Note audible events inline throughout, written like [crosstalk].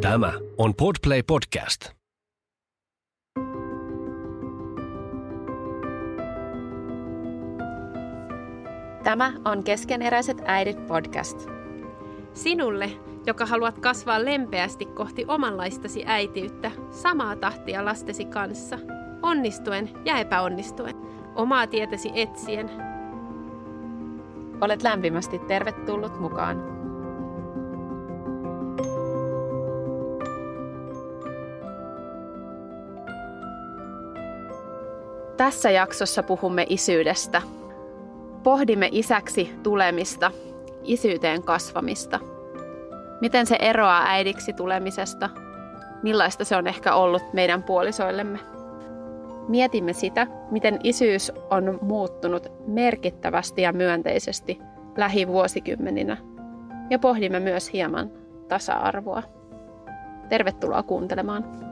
Tämä on Podplay Podcast. Tämä on Keskeneräiset äidit podcast. Sinulle, joka haluat kasvaa lempeästi kohti omanlaistasi äitiyttä, samaa tahtia lastesi kanssa, onnistuen ja epäonnistuen, omaa tietäsi etsien. Olet lämpimästi tervetullut mukaan. Tässä jaksossa puhumme isyydestä. Pohdimme isäksi tulemista, isyyteen kasvamista. Miten se eroaa äidiksi tulemisesta? Millaista se on ehkä ollut meidän puolisoillemme? Mietimme sitä, miten isyys on muuttunut merkittävästi ja myönteisesti lähivuosikymmeninä. Ja pohdimme myös hieman tasa-arvoa. Tervetuloa kuuntelemaan.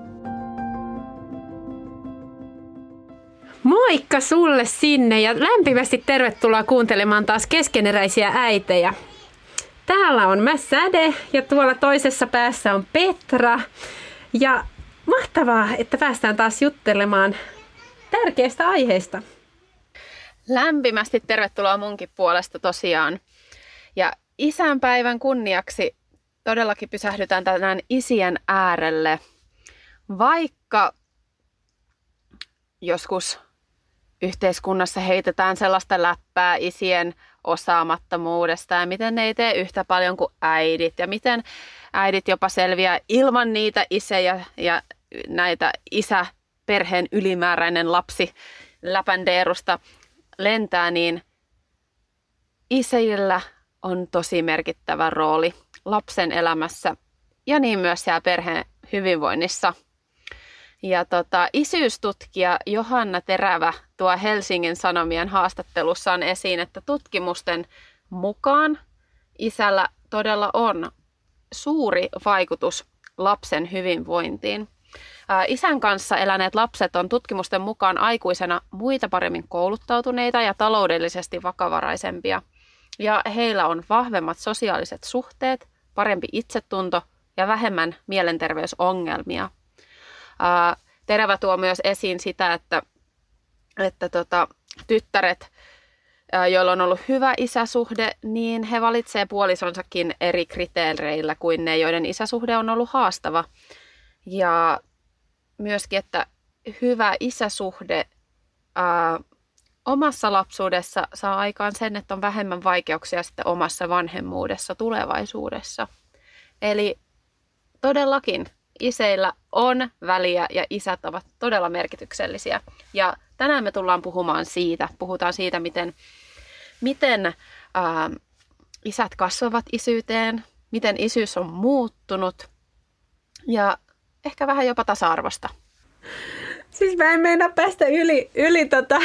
Moikka sulle sinne ja lämpimästi tervetuloa kuuntelemaan taas keskeneräisiä äitejä. Täällä on mä Säde ja tuolla toisessa päässä on Petra. Ja mahtavaa, että päästään taas juttelemaan tärkeistä aiheista. Lämpimästi tervetuloa munkin puolesta tosiaan. Ja isänpäivän kunniaksi todellakin pysähdytään tänään isien äärelle. Vaikka joskus yhteiskunnassa heitetään sellaista läppää isien osaamattomuudesta ja miten ne ei tee yhtä paljon kuin äidit ja miten äidit jopa selviää ilman niitä isejä ja näitä isä perheen ylimääräinen lapsi läpändeerusta lentää, niin isäjillä on tosi merkittävä rooli lapsen elämässä ja niin myös siellä perheen hyvinvoinnissa – ja tota, isyystutkija Johanna Terävä tuo Helsingin Sanomien haastattelussaan esiin, että tutkimusten mukaan isällä todella on suuri vaikutus lapsen hyvinvointiin. Isän kanssa eläneet lapset on tutkimusten mukaan aikuisena muita paremmin kouluttautuneita ja taloudellisesti vakavaraisempia. Ja heillä on vahvemmat sosiaaliset suhteet, parempi itsetunto ja vähemmän mielenterveysongelmia. Terävä tuo myös esiin sitä, että, että tota, tyttäret, joilla on ollut hyvä isäsuhde, niin he valitsevat puolisonsakin eri kriteereillä kuin ne, joiden isäsuhde on ollut haastava. Ja myöskin, että hyvä isäsuhde ää, omassa lapsuudessa saa aikaan sen, että on vähemmän vaikeuksia sitten omassa vanhemmuudessa tulevaisuudessa. Eli todellakin iseillä on väliä ja isät ovat todella merkityksellisiä. Ja tänään me tullaan puhumaan siitä, puhutaan siitä, miten, miten ää, isät kasvavat isyyteen, miten isyys on muuttunut ja ehkä vähän jopa tasa-arvosta. Siis mä en meinaa päästä yli, yli tota,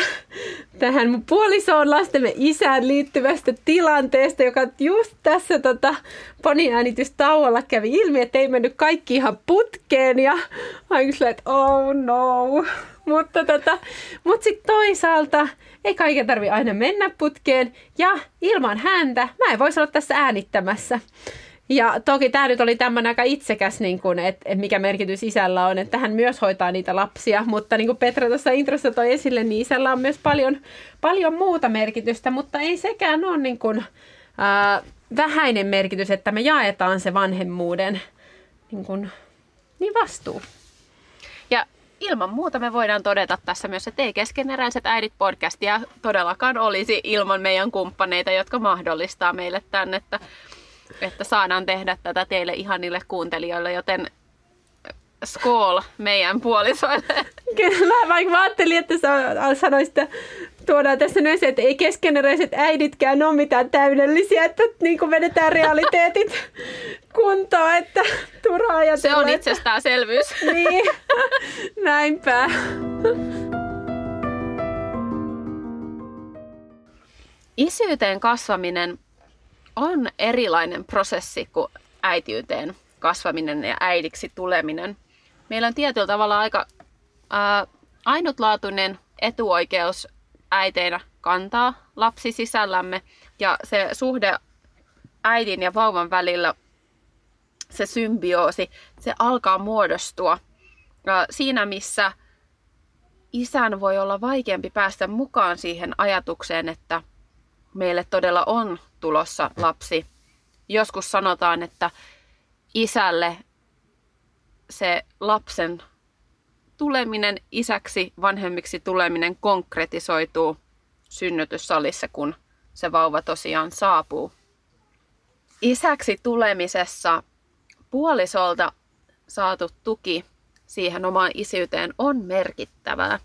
tähän mun puolisoon lastemme isään liittyvästä tilanteesta, joka just tässä tota, poniäänitystauolla kävi ilmi, että ei mennyt kaikki ihan putkeen ja aina että oh no. Mutta tota, mut sitten toisaalta ei kaiken tarvi aina mennä putkeen ja ilman häntä mä en voisi olla tässä äänittämässä. Ja toki tämä nyt oli tämmöinen aika itsekäs, niin kuin, että, että mikä merkitys isällä on, että hän myös hoitaa niitä lapsia. Mutta niin kuin Petra tuossa introssa toi esille, niin isällä on myös paljon, paljon muuta merkitystä, mutta ei sekään ole niin kuin, ää, vähäinen merkitys, että me jaetaan se vanhemmuuden niin, kuin, niin vastuu. Ja ilman muuta me voidaan todeta tässä myös, että ei keskeneräiset äidit podcastia todellakaan olisi ilman meidän kumppaneita, jotka mahdollistaa meille tänne. Että että saadaan tehdä tätä teille ihanille kuuntelijoille, joten skool meidän puolisoille. Kyllä, vaikka mä ajattelin, että sä sanoisit, että tuodaan tässä myös, että ei keskeneräiset äiditkään ole mitään täydellisiä, että niin kuin vedetään realiteetit [laughs] kuntoon, että turhaa ajatella. Se on itsestäänselvyys. [laughs] niin, näinpä. Isyyteen kasvaminen on erilainen prosessi kuin äitiyteen kasvaminen ja äidiksi tuleminen. Meillä on tietyllä tavalla aika ää, ainutlaatuinen etuoikeus äiteinä kantaa lapsi sisällämme ja se suhde äidin ja vauvan välillä se symbioosi, se alkaa muodostua siinä, missä isän voi olla vaikeampi päästä mukaan siihen ajatukseen, että meille todella on tulossa lapsi. Joskus sanotaan, että isälle se lapsen tuleminen isäksi, vanhemmiksi tuleminen konkretisoituu synnytyssalissa, kun se vauva tosiaan saapuu. Isäksi tulemisessa puolisolta saatu tuki siihen omaan isyyteen on merkittävää.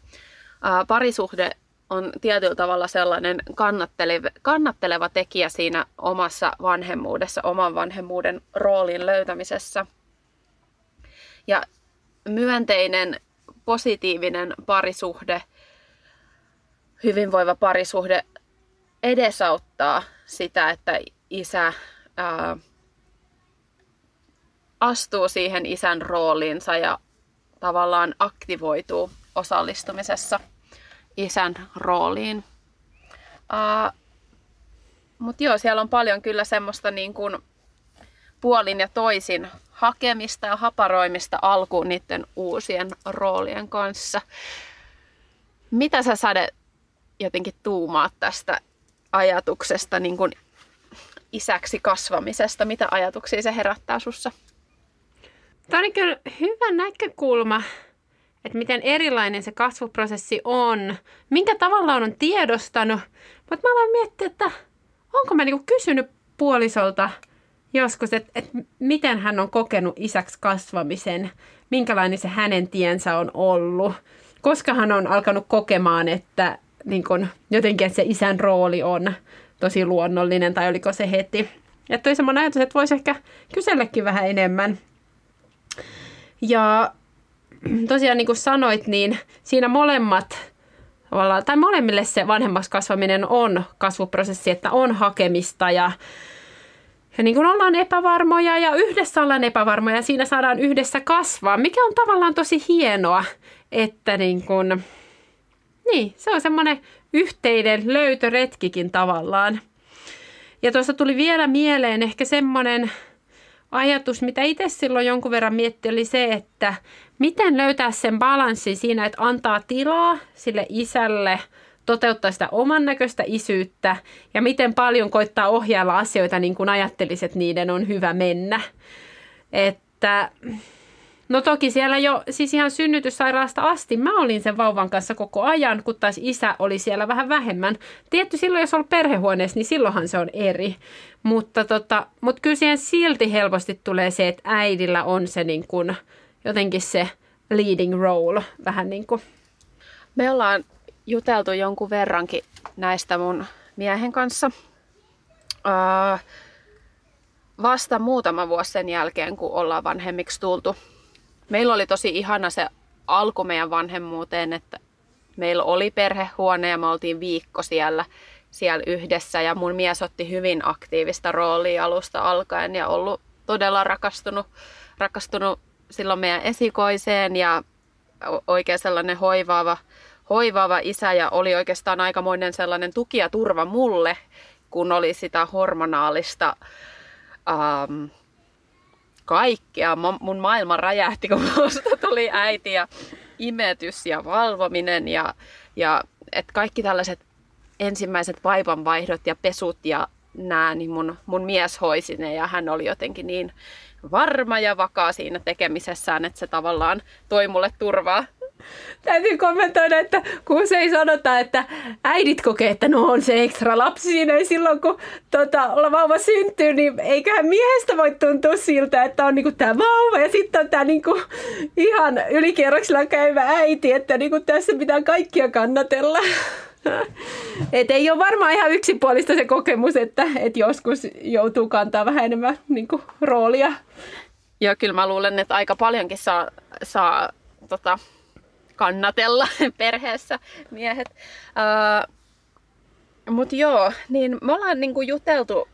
Parisuhde on tietyllä tavalla sellainen kannatteleva, kannatteleva tekijä siinä omassa vanhemmuudessa, oman vanhemmuuden roolin löytämisessä. Ja myönteinen, positiivinen parisuhde, hyvinvoiva parisuhde edesauttaa sitä, että isä ää, astuu siihen isän rooliinsa ja tavallaan aktivoituu osallistumisessa isän rooliin. Uh, Mutta joo, siellä on paljon kyllä semmoista niin kuin puolin ja toisin hakemista ja haparoimista alkuun niiden uusien roolien kanssa. Mitä sä Sade jotenkin tuumaat tästä ajatuksesta niin kuin isäksi kasvamisesta? Mitä ajatuksia se herättää sussa? Tämä on kyllä hyvä näkökulma, että miten erilainen se kasvuprosessi on, minkä tavalla on tiedostanut. Mutta mä aloin miettiä, että onko mä niinku kysynyt puolisolta joskus, että, että miten hän on kokenut isäksi kasvamisen, minkälainen se hänen tiensä on ollut, koska hän on alkanut kokemaan, että niin kun, jotenkin että se isän rooli on tosi luonnollinen, tai oliko se heti. Ja toi semmoinen ajatus, että voisi ehkä kyselläkin vähän enemmän. Ja [clears throat] tosiaan niin kuin sanoit, niin siinä molemmat tai molemmille se vanhemmaksi kasvaminen on kasvuprosessi, että on hakemista ja, ja niin kuin ollaan epävarmoja ja yhdessä ollaan epävarmoja ja siinä saadaan yhdessä kasvaa, mikä on tavallaan tosi hienoa, että niin kuin, niin, se on semmoinen yhteinen löytöretkikin tavallaan. Ja tuossa tuli vielä mieleen ehkä semmoinen ajatus, mitä itse silloin jonkun verran mietti, oli se, että miten löytää sen balanssin siinä, että antaa tilaa sille isälle toteuttaa sitä oman näköistä isyyttä ja miten paljon koittaa ohjailla asioita niin kuin ajattelisit, että niiden on hyvä mennä. Että No toki siellä jo siis ihan synnytyssairaalasta asti mä olin sen vauvan kanssa koko ajan, kun taas isä oli siellä vähän vähemmän. Tietty silloin, jos on perhehuoneessa, niin silloinhan se on eri. Mutta, tota, mutta kyllä siihen silti helposti tulee se, että äidillä on se niin kuin, jotenkin se leading role vähän niin kuin. Me ollaan juteltu jonkun verrankin näistä mun miehen kanssa. Uh, vasta muutama vuosi sen jälkeen, kun ollaan vanhemmiksi tultu meillä oli tosi ihana se alku meidän vanhemmuuteen, että meillä oli perhehuone ja me oltiin viikko siellä, siellä yhdessä ja mun mies otti hyvin aktiivista roolia alusta alkaen ja ollut todella rakastunut, rakastunut silloin meidän esikoiseen ja oikein sellainen hoivaava, hoivaava isä ja oli oikeastaan aikamoinen sellainen tuki ja turva mulle, kun oli sitä hormonaalista ähm, kaikkea. Mun maailma räjähti, kun [laughs] musta tuli äiti ja imetys ja valvominen ja, ja et kaikki tällaiset ensimmäiset vaipanvaihdot ja pesut ja nää, niin mun, mun mies hoisi ne ja hän oli jotenkin niin varma ja vakaa siinä tekemisessään, että se tavallaan toi mulle turvaa Täytyy kommentoida, että kun ei sanota, että äidit kokee, että no on se ekstra lapsi siinä, ja silloin kun tota, vauva syntyy, niin eiköhän miehestä voi tuntua siltä, että on niinku tämä vauva ja sitten on tämä niinku ihan ylikierroksella käyvä äiti, että niinku tässä pitää kaikkia kannatella. [laughs] Et ei ole varmaan ihan yksipuolista se kokemus, että et joskus joutuu kantaa vähän enemmän niinku, roolia. Joo, kyllä mä luulen, että aika paljonkin saa, saa tota, kannatella [laughs] perheessä miehet. Uh, Mutta joo, niin me ollaan niinku juteltu uh,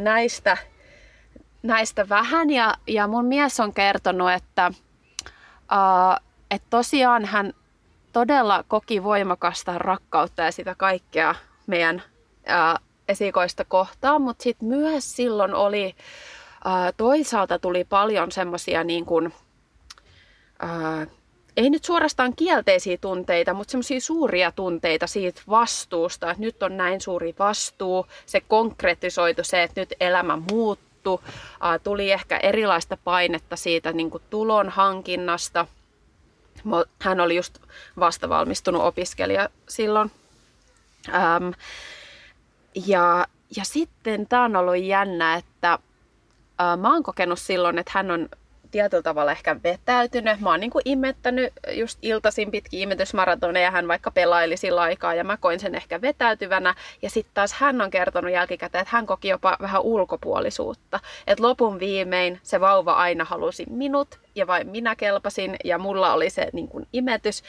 näistä, näistä vähän ja, ja mun mies on kertonut, että uh, et tosiaan hän todella koki voimakasta rakkautta ja sitä kaikkea meidän uh, esikoista kohtaan, mutta sitten myös silloin oli toisaalta tuli paljon semmoisia niin kuin, ää, ei nyt suorastaan kielteisiä tunteita, mutta semmoisia suuria tunteita siitä vastuusta, että nyt on näin suuri vastuu. Se konkretisoitu se, että nyt elämä muuttuu. Tuli ehkä erilaista painetta siitä niin kuin tulon hankinnasta. Hän oli just vastavalmistunut opiskelija silloin. Ähm, ja, ja sitten tämä on ollut jännä, että äh, mä oon kokenut silloin, että hän on tietyllä tavalla ehkä vetäytynyt. Mä oon niin kuin imettänyt just iltaisin pitkin imetysmaratoneja, hän vaikka pelaili sillä aikaa ja mä koin sen ehkä vetäytyvänä. Ja sitten taas hän on kertonut jälkikäteen, että hän koki jopa vähän ulkopuolisuutta. Että lopun viimein se vauva aina halusi minut ja vain minä kelpasin ja mulla oli se niin kuin imetys.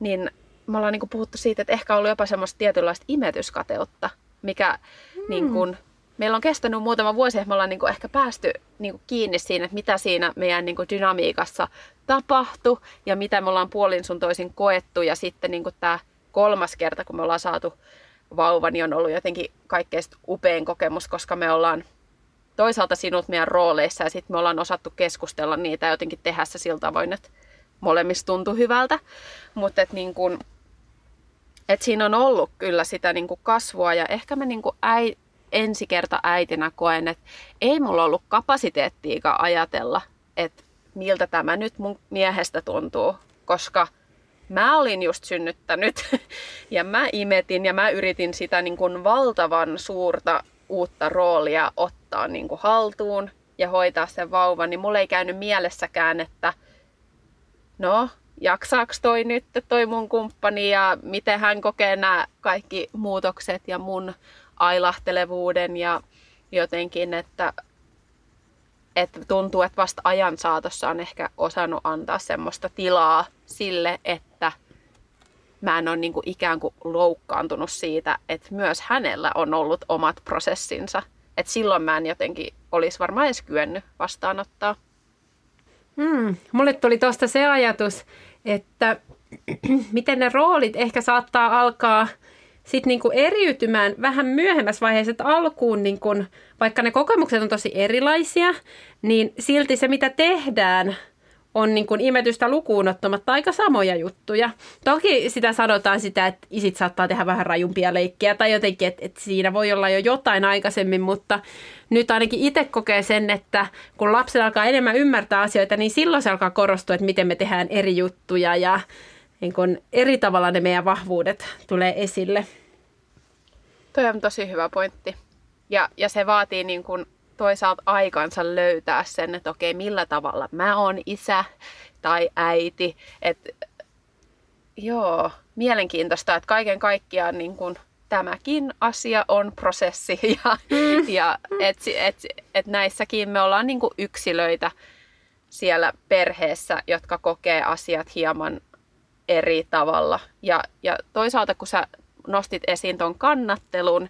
Niin me ollaan niin kuin puhuttu siitä, että ehkä on ollut jopa semmoista tietynlaista imetyskateutta, mikä mm. niin kuin, meillä on kestänyt muutama vuosi, että me ollaan niin kuin ehkä päästy niin kuin kiinni siinä, että mitä siinä meidän niin kuin dynamiikassa tapahtui ja mitä me ollaan puolin sun toisin koettu. Ja sitten niin kuin tämä kolmas kerta, kun me ollaan saatu vauva, niin on ollut jotenkin kaikkein upein kokemus, koska me ollaan toisaalta sinut meidän rooleissa ja sitten me ollaan osattu keskustella niitä ja jotenkin tehdä se sillä tavoin, että molemmista tuntui hyvältä. Mutta että niin kuin, et siinä on ollut kyllä sitä niin kuin kasvua ja ehkä mä niin kuin äi, ensi kerta äitinä koen, että ei mulla ollut kapasiteettiikaan ajatella, että miltä tämä nyt mun miehestä tuntuu, koska mä olin just synnyttänyt [laughs] ja mä imetin ja mä yritin sitä niin kuin valtavan suurta uutta roolia ottaa niin kuin haltuun ja hoitaa sen vauvan, niin mulla ei käynyt mielessäkään, että no, jaksaaks toi nyt toi mun kumppani ja miten hän kokee nämä kaikki muutokset ja mun ailahtelevuuden ja jotenkin, että, että tuntuu, että vasta ajan saatossa on ehkä osannut antaa semmoista tilaa sille, että mä en ole niin kuin ikään kuin loukkaantunut siitä, että myös hänellä on ollut omat prosessinsa. Että silloin mä en jotenkin olisi varmaan edes kyennyt vastaanottaa. Hmm, mulle tuli tuosta se ajatus, että [clears throat] miten ne roolit ehkä saattaa alkaa sitten niinku eriytymään vähän myöhemmässä vaiheessa, että alkuun niinku, vaikka ne kokemukset on tosi erilaisia, niin silti se mitä tehdään on niin kuin imetystä lukuun ottamatta aika samoja juttuja. Toki sitä sanotaan sitä, että isit saattaa tehdä vähän rajumpia leikkejä tai jotenkin, että, että siinä voi olla jo jotain aikaisemmin, mutta nyt ainakin itse kokee sen, että kun lapset alkaa enemmän ymmärtää asioita, niin silloin se alkaa korostua, että miten me tehdään eri juttuja ja niin kuin eri tavalla ne meidän vahvuudet tulee esille. Toi on tosi hyvä pointti. Ja, ja se vaatii niin kuin toisaalta aikansa löytää sen, että okei, millä tavalla mä oon isä tai äiti. Että joo, mielenkiintoista, että kaiken kaikkiaan niin kuin, tämäkin asia on prosessi [laughs] ja, mm. ja että et, et näissäkin me ollaan niin kuin yksilöitä siellä perheessä, jotka kokee asiat hieman eri tavalla. Ja, ja toisaalta kun sä nostit esiin ton kannattelun,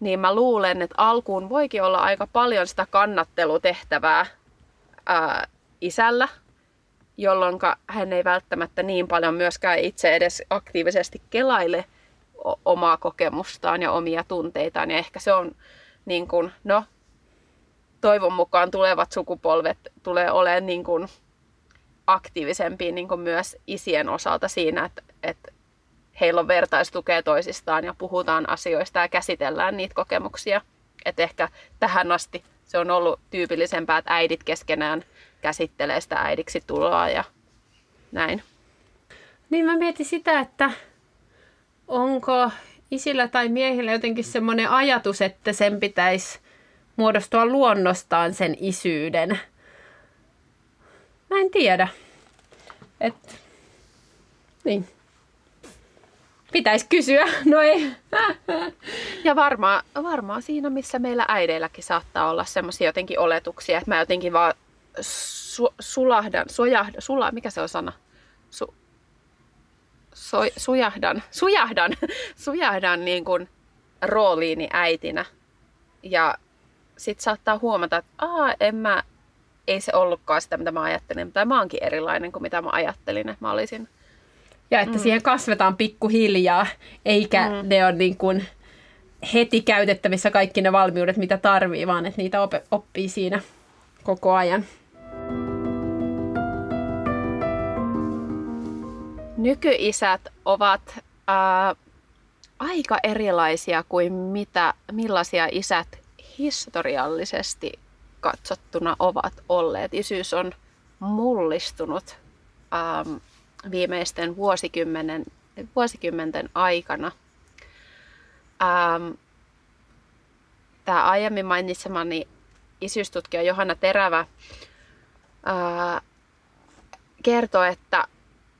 niin mä luulen, että alkuun voikin olla aika paljon sitä kannattelutehtävää ää, isällä, jolloin hän ei välttämättä niin paljon myöskään itse edes aktiivisesti kelaile omaa kokemustaan ja omia tunteitaan. Ja ehkä se on niin kuin, no, toivon mukaan tulevat sukupolvet tulee olemaan niin kuin aktiivisempia niin kuin myös isien osalta siinä, että, että heillä on vertaistukea toisistaan ja puhutaan asioista ja käsitellään niitä kokemuksia. Et ehkä tähän asti se on ollut tyypillisempää, että äidit keskenään käsittelee sitä äidiksi tuloa ja näin. Niin mä mietin sitä, että onko isillä tai miehillä jotenkin semmoinen ajatus, että sen pitäisi muodostua luonnostaan sen isyyden. Tiedä. Et, niin, Pitäisi kysyä, [laughs] no ei. Ja varmaan varmaa siinä, missä meillä äideilläkin saattaa olla semmoisia jotenkin oletuksia, että mä jotenkin vaan su, sulahdan, sujahdan, sula, mikä se on sana? Su, so, sujahdan, [laughs] sujahdan, sujahdan niin kuin rooliini äitinä. Ja sit saattaa huomata, että Aa, en mä, ei se ollutkaan sitä, mitä mä ajattelin. Tai mä oonkin erilainen kuin mitä mä ajattelin, että mä olisin ja että mm. siihen kasvetaan pikkuhiljaa, eikä mm. ne ole niin kuin heti käytettävissä kaikki ne valmiudet, mitä tarvii, vaan että niitä op- oppii siinä, koko ajan. Nykyisät ovat ää, aika erilaisia kuin mitä, millaisia isät historiallisesti katsottuna ovat olleet. Isyys on mullistunut ähm, viimeisten vuosikymmenen, vuosikymmenten aikana. Ähm, Tämä aiemmin mainitsemani isyystutkija Johanna Terävä äh, kertoo, että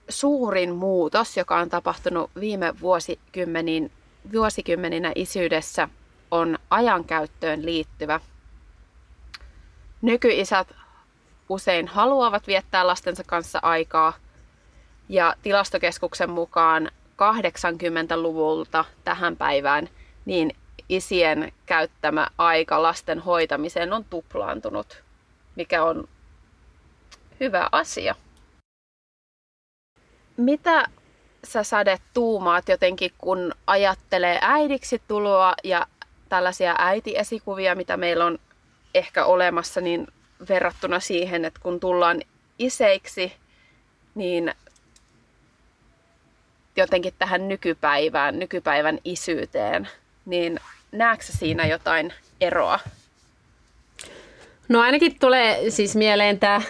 suurin muutos, joka on tapahtunut viime vuosikymmenin, vuosikymmeninä isyydessä, on ajankäyttöön liittyvä. Nykyisät usein haluavat viettää lastensa kanssa aikaa, ja tilastokeskuksen mukaan 80-luvulta tähän päivään niin isien käyttämä aika lasten hoitamiseen on tuplaantunut, mikä on hyvä asia. Mitä sä Sade tuumaat jotenkin, kun ajattelee äidiksi tuloa ja tällaisia äitiesikuvia, mitä meillä on ehkä olemassa, niin verrattuna siihen, että kun tullaan iseiksi, niin jotenkin tähän nykypäivään, nykypäivän isyyteen, niin näetkö siinä jotain eroa? No ainakin tulee siis mieleen tämä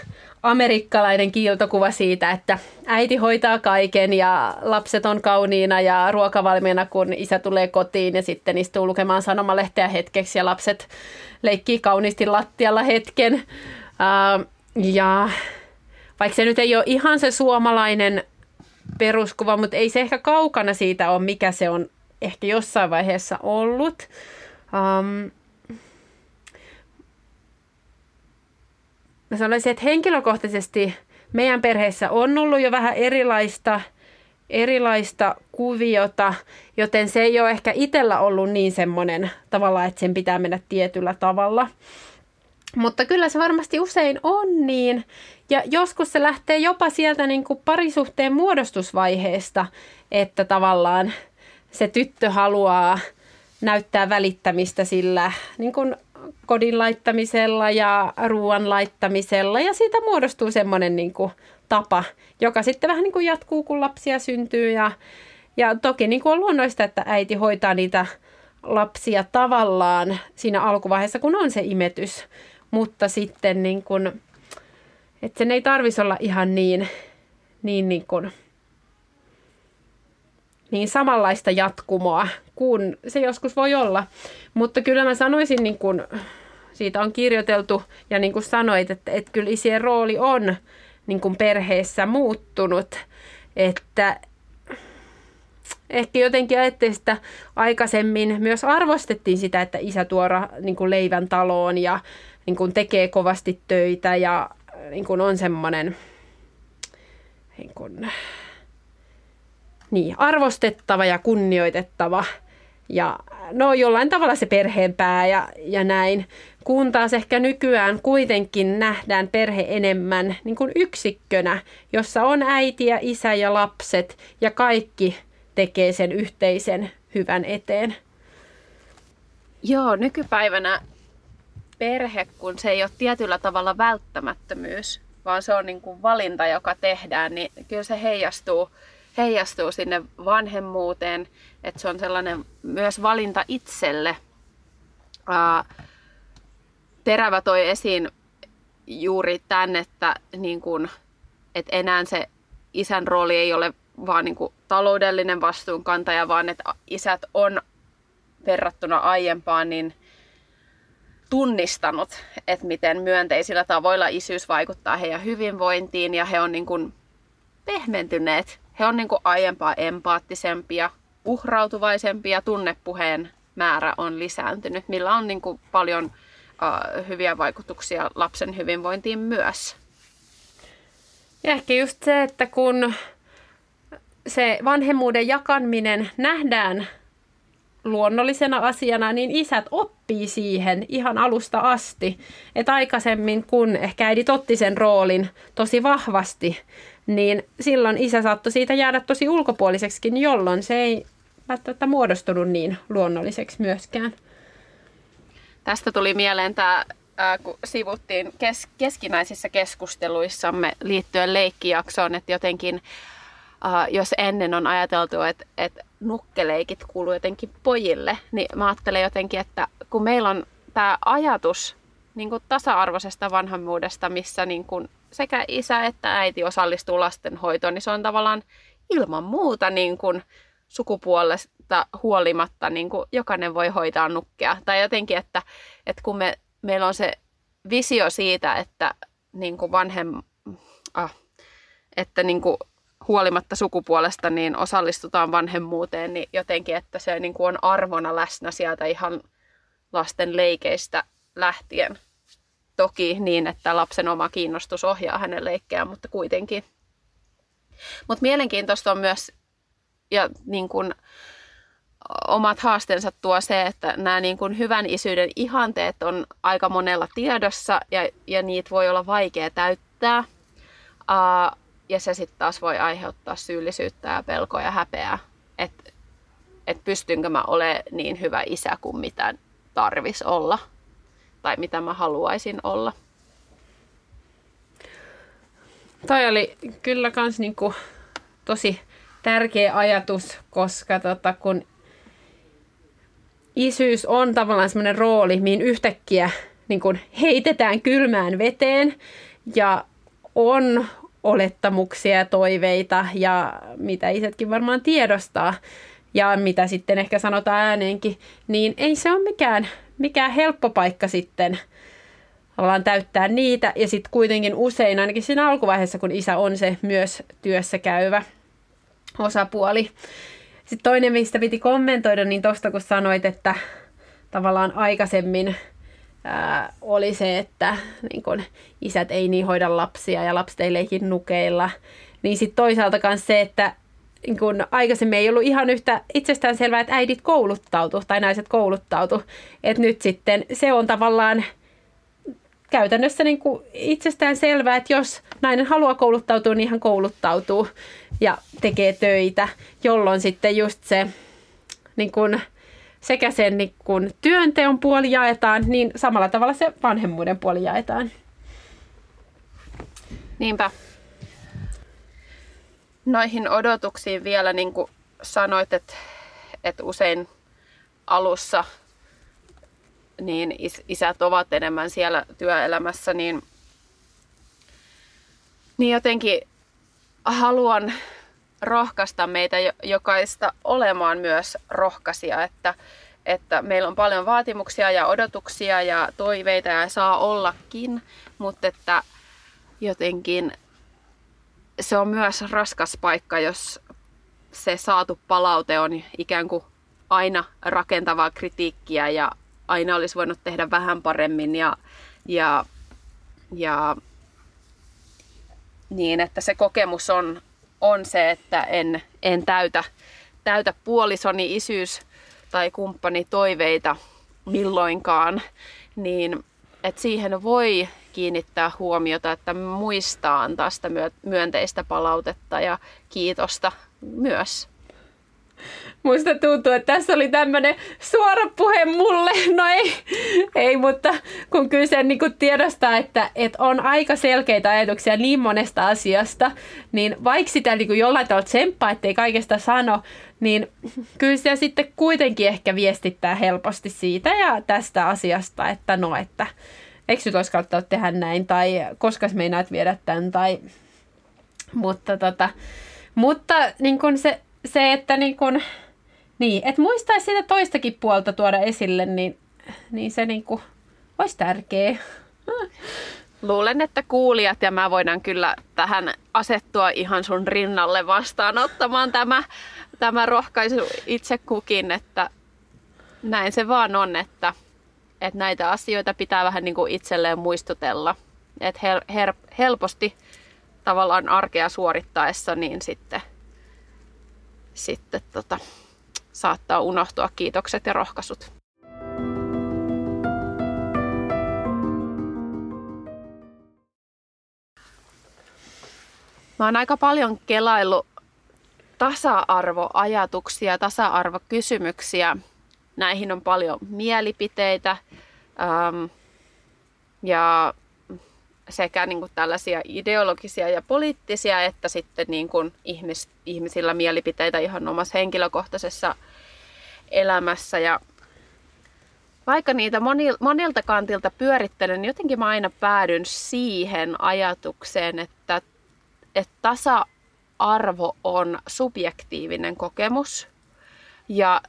amerikkalainen kiiltokuva siitä, että äiti hoitaa kaiken ja lapset on kauniina ja ruokavalmiina, kun isä tulee kotiin ja sitten istuu lukemaan sanomalehteä hetkeksi ja lapset leikkii kauniisti lattialla hetken. Ja vaikka se nyt ei ole ihan se suomalainen peruskuva, mutta ei se ehkä kaukana siitä ole, mikä se on ehkä jossain vaiheessa ollut. Mä sanoisin, että henkilökohtaisesti meidän perheessä on ollut jo vähän erilaista, erilaista kuviota, joten se ei ole ehkä itsellä ollut niin semmoinen tavalla, että sen pitää mennä tietyllä tavalla. Mutta kyllä se varmasti usein on niin. Ja joskus se lähtee jopa sieltä niin kuin parisuhteen muodostusvaiheesta, että tavallaan se tyttö haluaa näyttää välittämistä sillä niin kuin kodin laittamisella ja ruoan laittamisella. Ja siitä muodostuu semmoinen niin kuin tapa, joka sitten vähän niin kuin jatkuu, kun lapsia syntyy. Ja, ja toki niin kuin on luonnoista, että äiti hoitaa niitä lapsia tavallaan siinä alkuvaiheessa, kun on se imetys, mutta sitten niin kuin, että sen ei tarvitsisi olla ihan niin, niin, niin kuin niin samanlaista jatkumoa kuin se joskus voi olla. Mutta kyllä mä sanoisin, niin kuin siitä on kirjoiteltu ja niin kuin sanoit, että, että kyllä isien rooli on niin kuin perheessä muuttunut. Että ehkä jotenkin ajattelin sitä aikaisemmin myös arvostettiin sitä, että isä tuo niin kuin leivän taloon ja niin kuin tekee kovasti töitä ja niin kuin on semmoinen niin kuin, niin, arvostettava ja kunnioitettava ja no jollain tavalla se perheenpää ja, ja näin. Kun taas ehkä nykyään kuitenkin nähdään perhe enemmän niin kuin yksikkönä, jossa on äiti ja isä ja lapset ja kaikki tekee sen yhteisen hyvän eteen. Joo, nykypäivänä perhe, kun se ei ole tietyllä tavalla välttämättömyys, vaan se on niin kuin valinta, joka tehdään, niin kyllä se heijastuu heijastuu sinne vanhemmuuteen, että se on sellainen myös valinta itselle. Ää, terävä toi esiin juuri tämän, että, niin kun, että enää se isän rooli ei ole vaan niin kuin taloudellinen vastuunkantaja, vaan että isät on verrattuna aiempaan niin tunnistanut, että miten myönteisillä tavoilla isyys vaikuttaa heidän hyvinvointiin ja he on niin kuin pehmentyneet he on niin kuin aiempaa empaattisempia, uhrautuvaisempia, tunnepuheen määrä on lisääntynyt, millä on niin kuin paljon uh, hyviä vaikutuksia lapsen hyvinvointiin myös. Ja ehkä just se, että kun se vanhemmuuden jakaminen nähdään luonnollisena asiana, niin isät oppii siihen ihan alusta asti. Että aikaisemmin, kun ehkä äidit otti sen roolin tosi vahvasti, niin silloin isä saattoi siitä jäädä tosi ulkopuoliseksikin, jolloin se ei välttämättä muodostunut niin luonnolliseksi myöskään. Tästä tuli mieleen tämä kun sivuttiin kes- keskinäisissä keskusteluissamme liittyen leikkijaksoon, että jotenkin jos ennen on ajateltu, että, että nukkeleikit kuuluu jotenkin pojille, niin mä ajattelen jotenkin, että kun meillä on tämä ajatus niin kuin tasa-arvoisesta vanhemmuudesta, missä niin kuin sekä isä että äiti osallistuu lastenhoitoon, niin se on tavallaan ilman muuta niin kuin sukupuolesta huolimatta niin kuin jokainen voi hoitaa nukkea. Tai jotenkin, että, että kun me, meillä on se visio siitä, että niin kuin vanhem, ah, että niin kuin huolimatta sukupuolesta niin osallistutaan vanhemmuuteen, niin jotenkin, että se niin kuin on arvona läsnä sieltä ihan lasten leikeistä lähtien. Toki niin, että lapsen oma kiinnostus ohjaa hänen leikkejään, mutta kuitenkin. Mutta mielenkiintoista on myös, ja niin kuin, omat haasteensa tuo se, että nämä niin kuin hyvän isyyden ihanteet on aika monella tiedossa ja, ja niitä voi olla vaikea täyttää. Uh, ja se sitten taas voi aiheuttaa syyllisyyttä ja pelkoa ja häpeää, että et pystynkö mä olemaan niin hyvä isä kuin mitä tarvis olla tai mitä mä haluaisin olla. Toi oli kyllä kans niinku tosi tärkeä ajatus, koska tota, kun isyys on tavallaan semmoinen rooli, mihin yhtäkkiä niin kun heitetään kylmään veteen ja on olettamuksia ja toiveita ja mitä isätkin varmaan tiedostaa ja mitä sitten ehkä sanotaan ääneenkin, niin ei se ole mikään, mikään helppo paikka sitten ollaan täyttää niitä. Ja sitten kuitenkin usein, ainakin siinä alkuvaiheessa, kun isä on se myös työssä käyvä osapuoli. Sitten toinen, mistä piti kommentoida, niin tuosta kun sanoit, että tavallaan aikaisemmin ää, oli se, että niin kun, isät ei niin hoida lapsia ja lapset ei leikin nukeilla. Niin sitten toisaalta myös se, että niin kun aikaisemmin ei ollut ihan yhtä itsestään selvää, että äidit kouluttautu tai naiset kouluttautu. Että nyt sitten se on tavallaan käytännössä niin kuin itsestään selvää, että jos nainen haluaa kouluttautua, niin hän kouluttautuu ja tekee töitä, jolloin sitten just se niin kuin, sekä sen niin kuin työnteon puoli jaetaan, niin samalla tavalla se vanhemmuuden puoli jaetaan. Niinpä. Noihin odotuksiin vielä, niin kuin sanoit, että, että usein alussa niin is- isät ovat enemmän siellä työelämässä, niin, niin jotenkin haluan rohkaista meitä jokaista olemaan myös rohkaisia, että, että meillä on paljon vaatimuksia ja odotuksia ja toiveita ja saa ollakin, mutta että jotenkin se on myös raskas paikka, jos se saatu palaute on ikään kuin aina rakentavaa kritiikkiä ja aina olisi voinut tehdä vähän paremmin ja, ja, ja niin, että se kokemus on, on se, että en, en täytä, täytä puolisoni isyys tai kumppani toiveita milloinkaan, niin että siihen voi kiinnittää huomiota, että muistaa antaa sitä myönteistä palautetta ja kiitosta myös. Muista tuntuu, että tässä oli tämmöinen suora puhe mulle. [laughs] No ei, ei mutta kun kyllä se niin kuin tiedostaa, että, että on aika selkeitä ajatuksia niin monesta asiasta, niin vaikka sitä niin jollain tavalla tsemppaa, ettei kaikesta sano, niin kyllä se sitten kuitenkin ehkä viestittää helposti siitä ja tästä asiasta, että no, että kannattanut tehdä näin, tai koska meinaat viedä tämän, tai... Mutta, tota, mutta niin kun se, se, että niin kun, niin, että muistaisi sitä toistakin puolta tuoda esille, niin, niin se niin kuin olisi tärkeä. Luulen, että kuulijat ja mä voidaan kyllä tähän asettua ihan sun rinnalle vastaanottamaan tämä, tämä rohkaisu itse kukin, että näin se vaan on, että, että näitä asioita pitää vähän niin kuin itselleen muistutella. Että hel, her, helposti tavallaan arkea suorittaessa niin sitten, sitten tota, saattaa unohtua kiitokset ja rohkaisut. Mä oon aika paljon kelaillut tasa-arvoajatuksia, tasa-arvokysymyksiä. Näihin on paljon mielipiteitä. Ähm, ja sekä niin kuin tällaisia ideologisia ja poliittisia, että sitten niin kuin ihmis, ihmisillä mielipiteitä ihan omassa henkilökohtaisessa elämässä. Ja vaikka niitä moni, monilta kantilta pyörittelen, niin jotenkin mä aina päädyn siihen ajatukseen, että, että tasa-arvo on subjektiivinen kokemus. Ja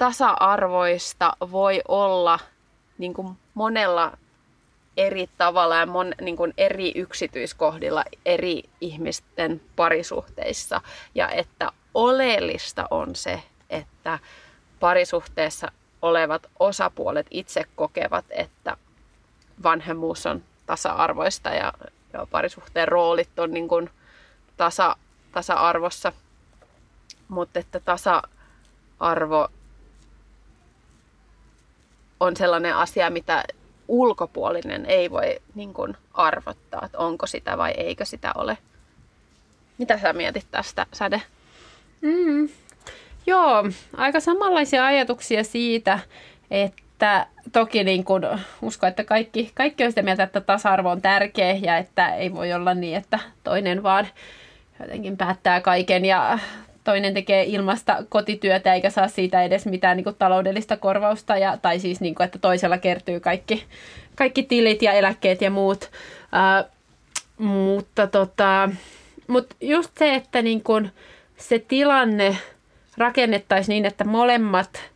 tasa-arvoista voi olla niin kuin monella eri tavalla ja mon, niin kuin eri yksityiskohdilla eri ihmisten parisuhteissa. Ja että oleellista on se, että parisuhteessa olevat osapuolet itse kokevat, että vanhemmuus on tasa-arvoista ja, ja parisuhteen roolit on niin kuin tasa, tasa-arvossa. Mutta että tasa-arvo on sellainen asia, mitä ulkopuolinen ei voi niin kuin arvottaa, että onko sitä vai eikö sitä ole. Mitä sä mietit tästä, Säde? Mm. Joo, aika samanlaisia ajatuksia siitä, että toki niin kuin usko, että kaikki, kaikki on sitä mieltä, että tasa-arvo on tärkeä ja että ei voi olla niin, että toinen vaan jotenkin päättää kaiken ja toinen tekee ilmasta kotityötä eikä saa siitä edes mitään niin kuin, taloudellista korvausta, ja, tai siis niin kuin, että toisella kertyy kaikki, kaikki tilit ja eläkkeet ja muut. Uh, mutta tota, mut just se, että niin kuin, se tilanne rakennettaisiin niin, että molemmat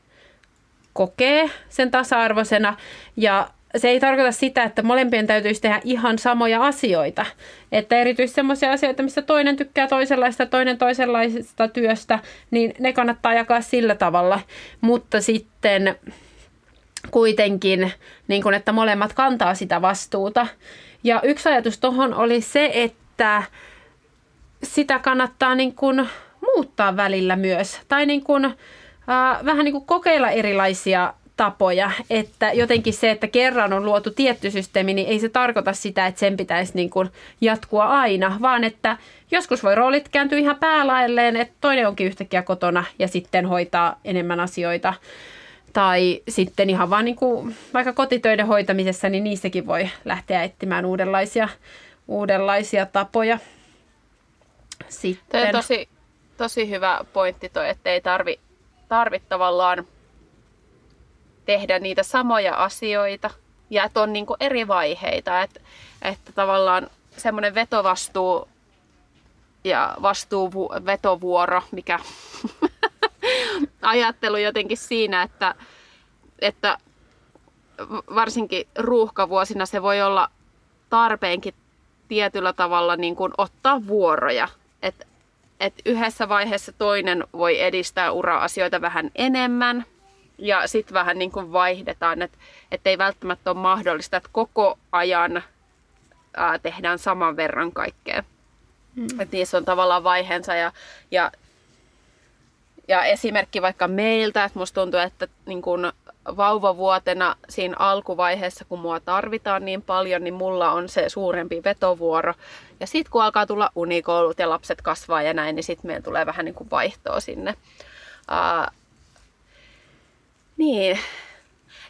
kokee sen tasa-arvoisena ja se ei tarkoita sitä, että molempien täytyisi tehdä ihan samoja asioita. Että erityisesti sellaisia asioita, missä toinen tykkää toisenlaista, toinen toisenlaisesta työstä, niin ne kannattaa jakaa sillä tavalla. Mutta sitten kuitenkin, niin kun, että molemmat kantaa sitä vastuuta. Ja yksi ajatus tuohon oli se, että sitä kannattaa niin kun muuttaa välillä myös. Tai niin kun, äh, vähän niin kuin kokeilla erilaisia tapoja, että jotenkin se, että kerran on luotu tietty systeemi, niin ei se tarkoita sitä, että sen pitäisi niin kuin jatkua aina, vaan että joskus voi roolit kääntyä ihan päälailleen, että toinen onkin yhtäkkiä kotona ja sitten hoitaa enemmän asioita. Tai sitten ihan vaan niin kuin vaikka kotitöiden hoitamisessa, niin niissäkin voi lähteä etsimään uudenlaisia, uudenlaisia tapoja. Sitten. Tämä on tosi, tosi hyvä pointti toi, että ei tarvi, tarvi tavallaan tehdä niitä samoja asioita ja että on niin kuin eri vaiheita, että, että tavallaan semmoinen vetovastuu ja vastuu vetovuoro, mikä [laughs] ajattelu jotenkin siinä, että, että varsinkin ruuhkavuosina se voi olla tarpeenkin tietyllä tavalla niin kuin ottaa vuoroja. Että et yhdessä vaiheessa toinen voi edistää ura-asioita vähän enemmän ja sitten vähän niin kuin vaihdetaan, että et ei välttämättä ole mahdollista, että koko ajan ää, tehdään saman verran kaikkea. Mm. Että niissä on tavallaan vaiheensa ja, ja, ja esimerkki vaikka meiltä, että musta tuntuu, että niin kun vauvavuotena siinä alkuvaiheessa, kun mua tarvitaan niin paljon, niin mulla on se suurempi vetovuoro. Ja sitten kun alkaa tulla unikoulut ja lapset kasvaa ja näin, niin sitten meillä tulee vähän niin kuin vaihtoa sinne. Ää, niin.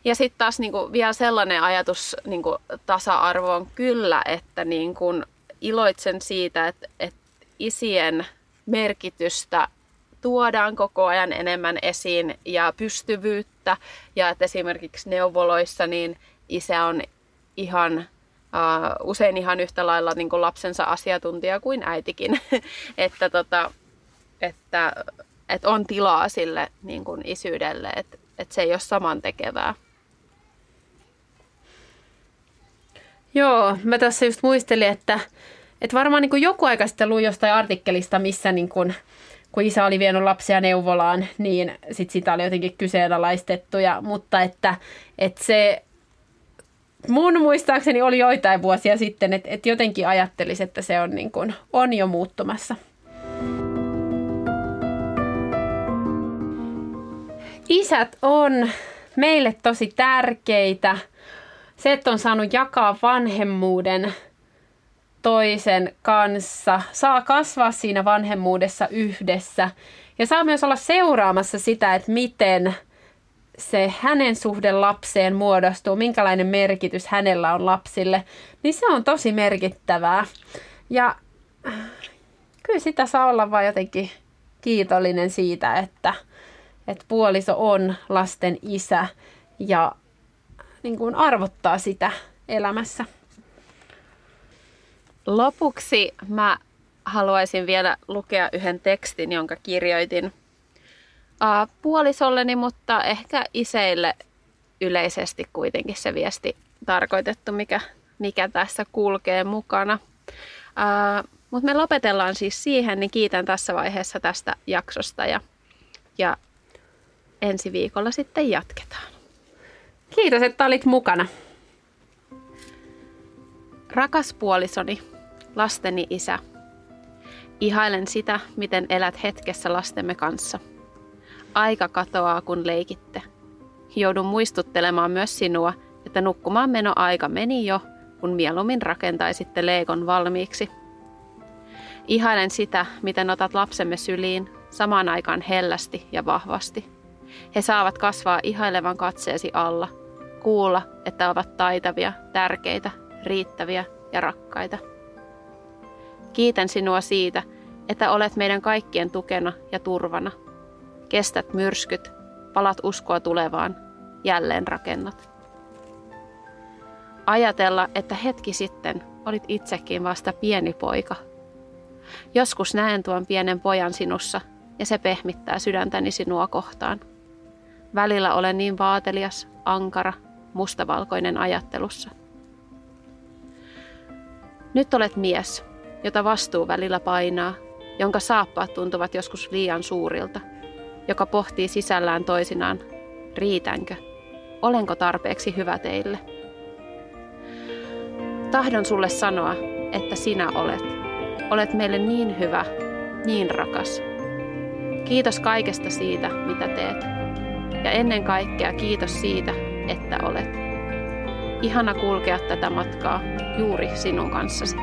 Ja sitten taas niinku vielä sellainen ajatus niinku tasa-arvoon kyllä, että niinku iloitsen siitä, että, että isien merkitystä tuodaan koko ajan enemmän esiin ja pystyvyyttä. Ja että esimerkiksi neuvoloissa niin isä on ihan uh, usein ihan yhtä lailla niin kuin lapsensa asiantuntija kuin äitikin. [laughs] että, tota, että, että on tilaa sille niin kuin isyydelle. Että että se ei ole saman tekevää. Joo, mä tässä just muistelin, että, että varmaan niin joku aika sitten luin jostain artikkelista, missä niin kuin, kun isä oli vienyt lapsia neuvolaan, niin sit sitä oli jotenkin kyseenalaistettu. Ja, mutta että, että se mun muistaakseni oli joitain vuosia sitten, että, että jotenkin ajattelisi, että se on, niin kuin, on jo muuttumassa. Isät on meille tosi tärkeitä. Se, että on saanut jakaa vanhemmuuden toisen kanssa, saa kasvaa siinä vanhemmuudessa yhdessä ja saa myös olla seuraamassa sitä, että miten se hänen suhde lapseen muodostuu, minkälainen merkitys hänellä on lapsille, niin se on tosi merkittävää. Ja kyllä sitä saa olla vaan jotenkin kiitollinen siitä, että, että puoliso on lasten isä ja niin kuin arvottaa sitä elämässä. Lopuksi mä haluaisin vielä lukea yhden tekstin, jonka kirjoitin uh, puolisolleni, mutta ehkä iseille yleisesti kuitenkin se viesti tarkoitettu, mikä, mikä tässä kulkee mukana. Mutta me lopetellaan siis siihen, niin kiitän tässä vaiheessa tästä jaksosta ja, ja ensi viikolla sitten jatketaan. Kiitos, että olit mukana. Rakas puolisoni, lasteni isä, ihailen sitä, miten elät hetkessä lastemme kanssa. Aika katoaa, kun leikitte. Joudun muistuttelemaan myös sinua, että nukkumaan meno aika meni jo, kun mieluummin rakentaisitte leikon valmiiksi. Ihailen sitä, miten otat lapsemme syliin, samaan aikaan hellästi ja vahvasti. He saavat kasvaa ihailevan katseesi alla, kuulla, että ovat taitavia, tärkeitä, riittäviä ja rakkaita. Kiitän sinua siitä, että olet meidän kaikkien tukena ja turvana. Kestät myrskyt, palat uskoa tulevaan, jälleen rakennat. Ajatella, että hetki sitten olit itsekin vasta pieni poika. Joskus näen tuon pienen pojan sinussa ja se pehmittää sydäntäni sinua kohtaan. Välillä olen niin vaatelias, ankara, mustavalkoinen ajattelussa. Nyt olet mies, jota vastuu välillä painaa, jonka saappaat tuntuvat joskus liian suurilta, joka pohtii sisällään toisinaan, riitänkö, olenko tarpeeksi hyvä teille. Tahdon sulle sanoa, että sinä olet. Olet meille niin hyvä, niin rakas. Kiitos kaikesta siitä, mitä teet. Ja ennen kaikkea kiitos siitä, että olet. Ihana kulkea tätä matkaa juuri sinun kanssasi.